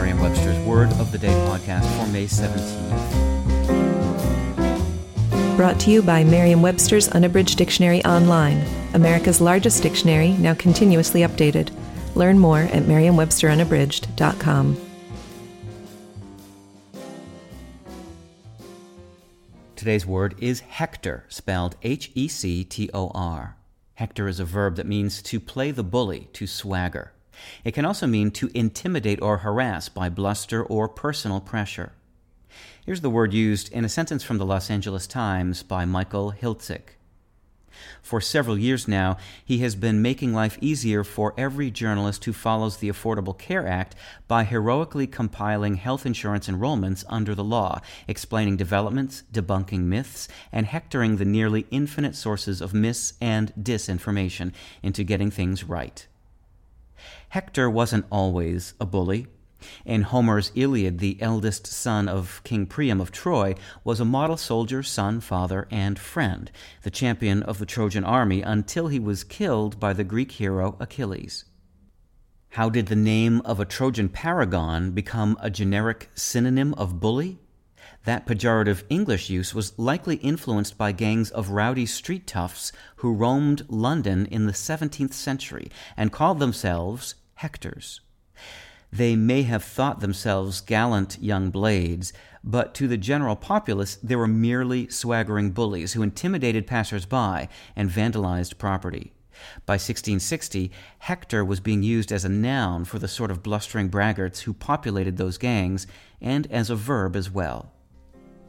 It's Merriam-Webster's Word of the Day podcast for May 17th. Brought to you by Merriam-Webster's Unabridged Dictionary Online, America's largest dictionary, now continuously updated. Learn more at merriam-websterunabridged.com. Today's word is hector, spelled H E C T O R. Hector is a verb that means to play the bully, to swagger. It can also mean to intimidate or harass by bluster or personal pressure. Here's the word used in a sentence from the Los Angeles Times by Michael Hiltzik. For several years now, he has been making life easier for every journalist who follows the Affordable Care Act by heroically compiling health insurance enrollments under the law, explaining developments, debunking myths, and hectoring the nearly infinite sources of mis and disinformation into getting things right. Hector wasn't always a bully. In Homer's Iliad, the eldest son of King Priam of Troy was a model soldier, son, father, and friend, the champion of the Trojan army until he was killed by the Greek hero Achilles. How did the name of a Trojan paragon become a generic synonym of bully? That pejorative English use was likely influenced by gangs of rowdy street toughs who roamed London in the 17th century and called themselves Hectors. They may have thought themselves gallant young blades, but to the general populace they were merely swaggering bullies who intimidated passers-by and vandalized property. By 1660, Hector was being used as a noun for the sort of blustering braggarts who populated those gangs, and as a verb as well.